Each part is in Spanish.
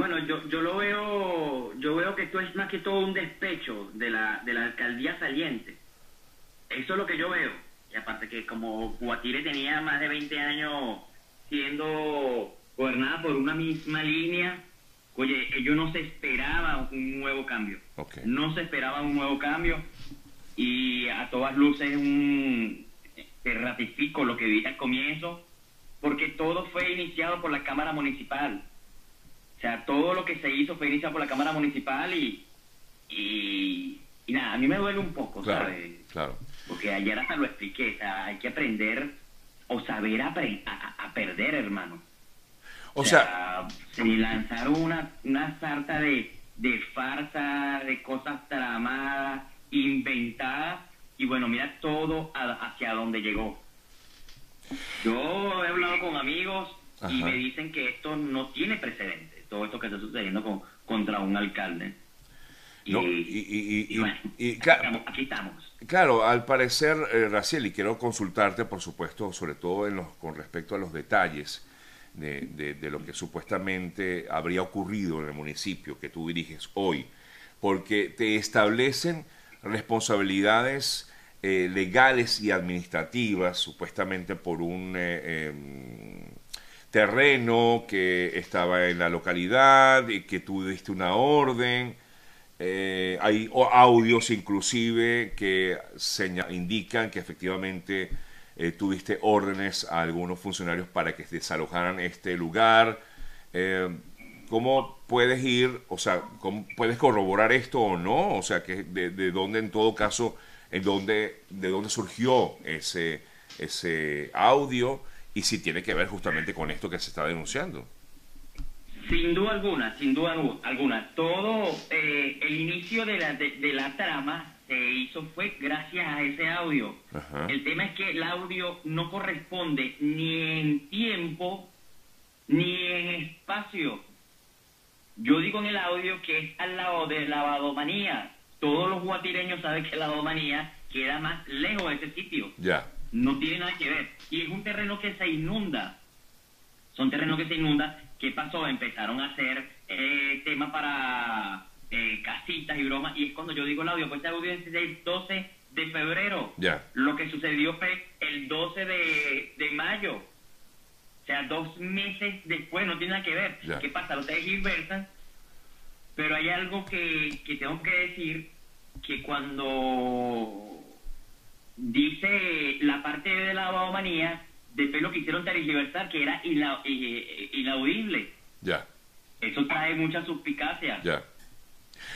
Bueno, yo, yo lo veo, yo veo que esto es más que todo un despecho de la, de la alcaldía saliente. Eso es lo que yo veo. Y aparte que como Guatire tenía más de 20 años siendo gobernada por una misma línea, oye, ellos no se esperaba un nuevo cambio. No se esperaba un nuevo cambio y a todas luces un, te ratifico lo que dije al comienzo, porque todo fue iniciado por la Cámara Municipal. O sea, todo lo que se hizo fue iniciado por la Cámara Municipal y, y, nada, a mí me duele un poco, ¿sabes? Claro. Porque ayer hasta lo expliqué, o sea, hay que aprender o saber a, perder, hermano. O, sea, se lanzaron una, una sarta de, de farsa, de cosas tramadas, inventadas, y bueno, mira todo hacia dónde llegó. Yo he hablado con amigos y me dicen que esto no tiene precedente, todo esto que está sucediendo con, contra un alcalde. Y, bueno, aquí estamos. Claro, al parecer, eh, Raciel, y quiero consultarte, por supuesto, sobre todo en los, con respecto a los detalles de, de, lo que supuestamente habría ocurrido en el municipio que tú diriges hoy, porque te establecen responsabilidades eh, legales y administrativas, supuestamente por un eh, em, terreno que estaba en la localidad y que tú diste una orden. Eh, hay audios inclusive que indican que efectivamente eh, tuviste órdenes a algunos funcionarios para que desalojaran este lugar. Eh, ¿Cómo puedes ir, o sea, cómo puedes corroborar esto o no? O sea, que de, de dónde en todo caso, en dónde, de dónde surgió ese, ese audio y si tiene que ver justamente con esto que se está denunciando. Sin duda alguna, sin duda alguna. Todo eh, el inicio de la, de, la trama se hizo fue gracias a ese audio. El tema es que el audio no corresponde ni en tiempo ni en espacio. Yo digo en el audio que es al lado de la Lavadomanía. Todos los guatireños saben que la Lavadomanía queda más lejos de ese sitio. Ya. No tiene nada que ver. Y es un terreno que se inunda. Son terrenos que se inundan ¿Qué pasó? Empezaron a hacer eh, temas para eh, casitas y bromas. Y es cuando yo digo el audio, pues audio es el 12 de febrero. Ya. Lo que sucedió fue el 12 de, de mayo. O sea, dos meses después, no tiene nada que ver. ¿Qué pasa? Los es inversa. Pero hay algo que, que tengo que decir, que cuando dice la parte de la abomanía, después lo que hicieron tergiversar, que era inaudible. Ya. Eso trae mucha suspicacia. Ya.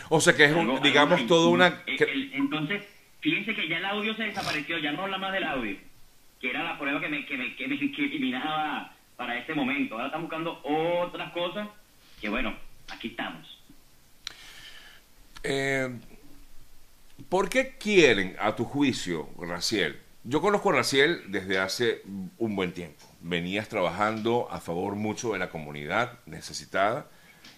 O sea que es, un, digamos, todo una... entonces, fíjense que ya el audio se desapareció, ya no habla más del audio, que era la prueba que me, que me, que me eliminaba para este momento. Ahora están buscando otras cosas que, bueno, aquí estamos. Eh, ¿Por qué quieren, a tu juicio, Raciel, yo conozco a Raciel desde hace un buen tiempo. Venías trabajando a favor mucho de la comunidad necesitada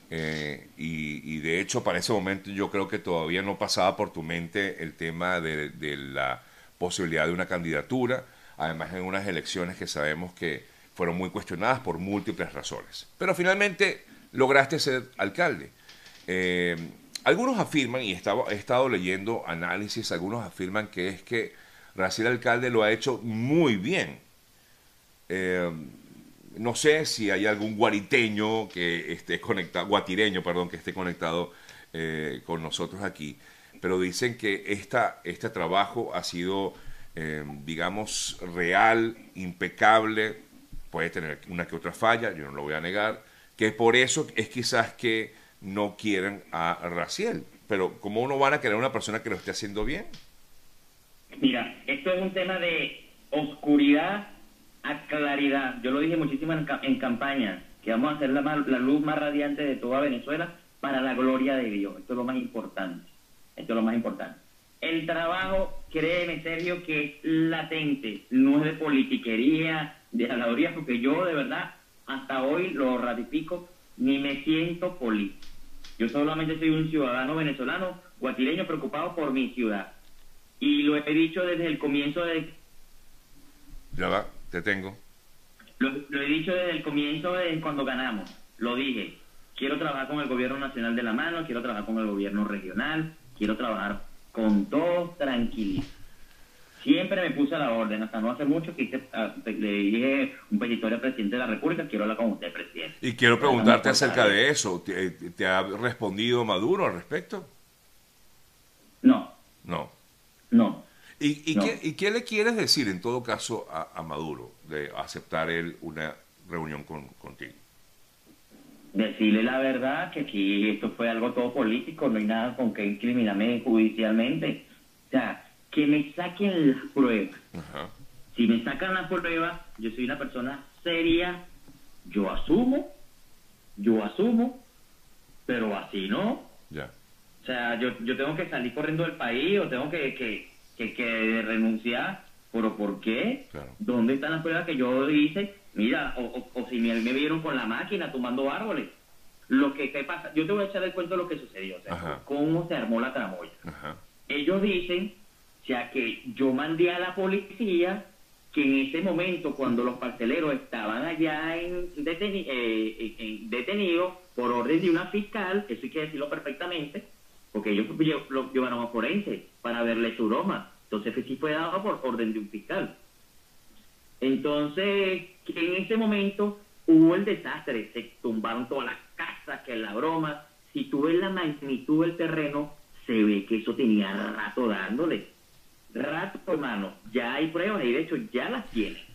eh, y, de hecho para ese momento yo creo que todavía no pasaba por tu mente el tema de, la posibilidad de una candidatura, además en unas elecciones que sabemos que fueron muy cuestionadas por múltiples razones. Pero finalmente lograste ser alcalde. Eh, algunos afirman, y he estado, leyendo análisis, algunos afirman que es que Brasil Alcalde lo ha hecho muy bien. Eh, no sé si hay algún guariteño que esté conectado, guatireño, perdón, que esté conectado eh, con nosotros aquí, pero dicen que esta, este trabajo ha sido, eh, digamos, real, impecable, puede tener una que otra falla, yo no lo voy a negar, que por eso es quizás que no quieren a Raciel, pero ¿cómo no van a querer a una persona que lo esté haciendo bien? Mira, esto es un tema de oscuridad a claridad. Yo lo dije muchísimo en, campaña, que vamos a hacer la, la, luz más radiante de toda Venezuela para la gloria de Dios. Esto es lo más importante. Esto es lo más importante. El trabajo, créeme, Sergio, que es latente, no es de politiquería, de habladuría, porque yo de verdad hasta hoy lo ratifico, ni me siento político. Yo solamente soy un ciudadano venezolano, guatireño, preocupado por mi ciudad y lo he dicho desde el comienzo de... Ya va, te tengo. Lo, he dicho desde el comienzo de cuando ganamos, lo dije. quiero trabajar con el gobierno nacional de la mano, quiero trabajar con el gobierno regional, quiero trabajar con todos tranquilidad. Siempre me puse a la orden, hasta no hace mucho que hice, ah, le dije un petitorio al presidente de la República, quiero hablar con usted, presidente. Y quiero preguntarte acerca de eso. ¿Te, te ha respondido Maduro al respecto? No, No. no. ¿Y, y No. qué, y qué le quieres decir en todo caso a, a Maduro de aceptar él una reunión con, contigo? Decirle la verdad que aquí esto fue algo todo político, no hay nada con que incriminarme judicialmente. O sea, que me saquen las pruebas. Ajá. Si me sacan las pruebas, yo soy una persona seria, yo asumo, yo asumo, pero así no. Ya. O sea, yo, yo tengo que salir corriendo del país o tengo que, que, que, que renunciar. ¿Pero por qué? Claro. ¿Dónde están las pruebas que yo hice? Mira, o, o, o si me, me vieron con la máquina tomando árboles. Lo que, ¿qué pasa? Yo te voy a echar el cuento de lo que sucedió. O sea, Ajá. cómo se armó la tramoya. Ajá. Ellos dicen, o sea, que yo mandé a la policía que en ese momento, cuando los parceleros estaban allá en deteni- eh, en- en- detenidos por orden de una fiscal, eso hay que decirlo perfectamente, porque ellos lo llevaron a forense para verle su broma. Entonces, sí fue dado por orden de un fiscal. Entonces, en ese momento hubo el desastre, se tumbaron todas las casas, que la broma. Si tú ves la magnitud del terreno, se ve que eso tenía rato dándole. Rato, hermano. Ya hay pruebas y de hecho ya las tiene.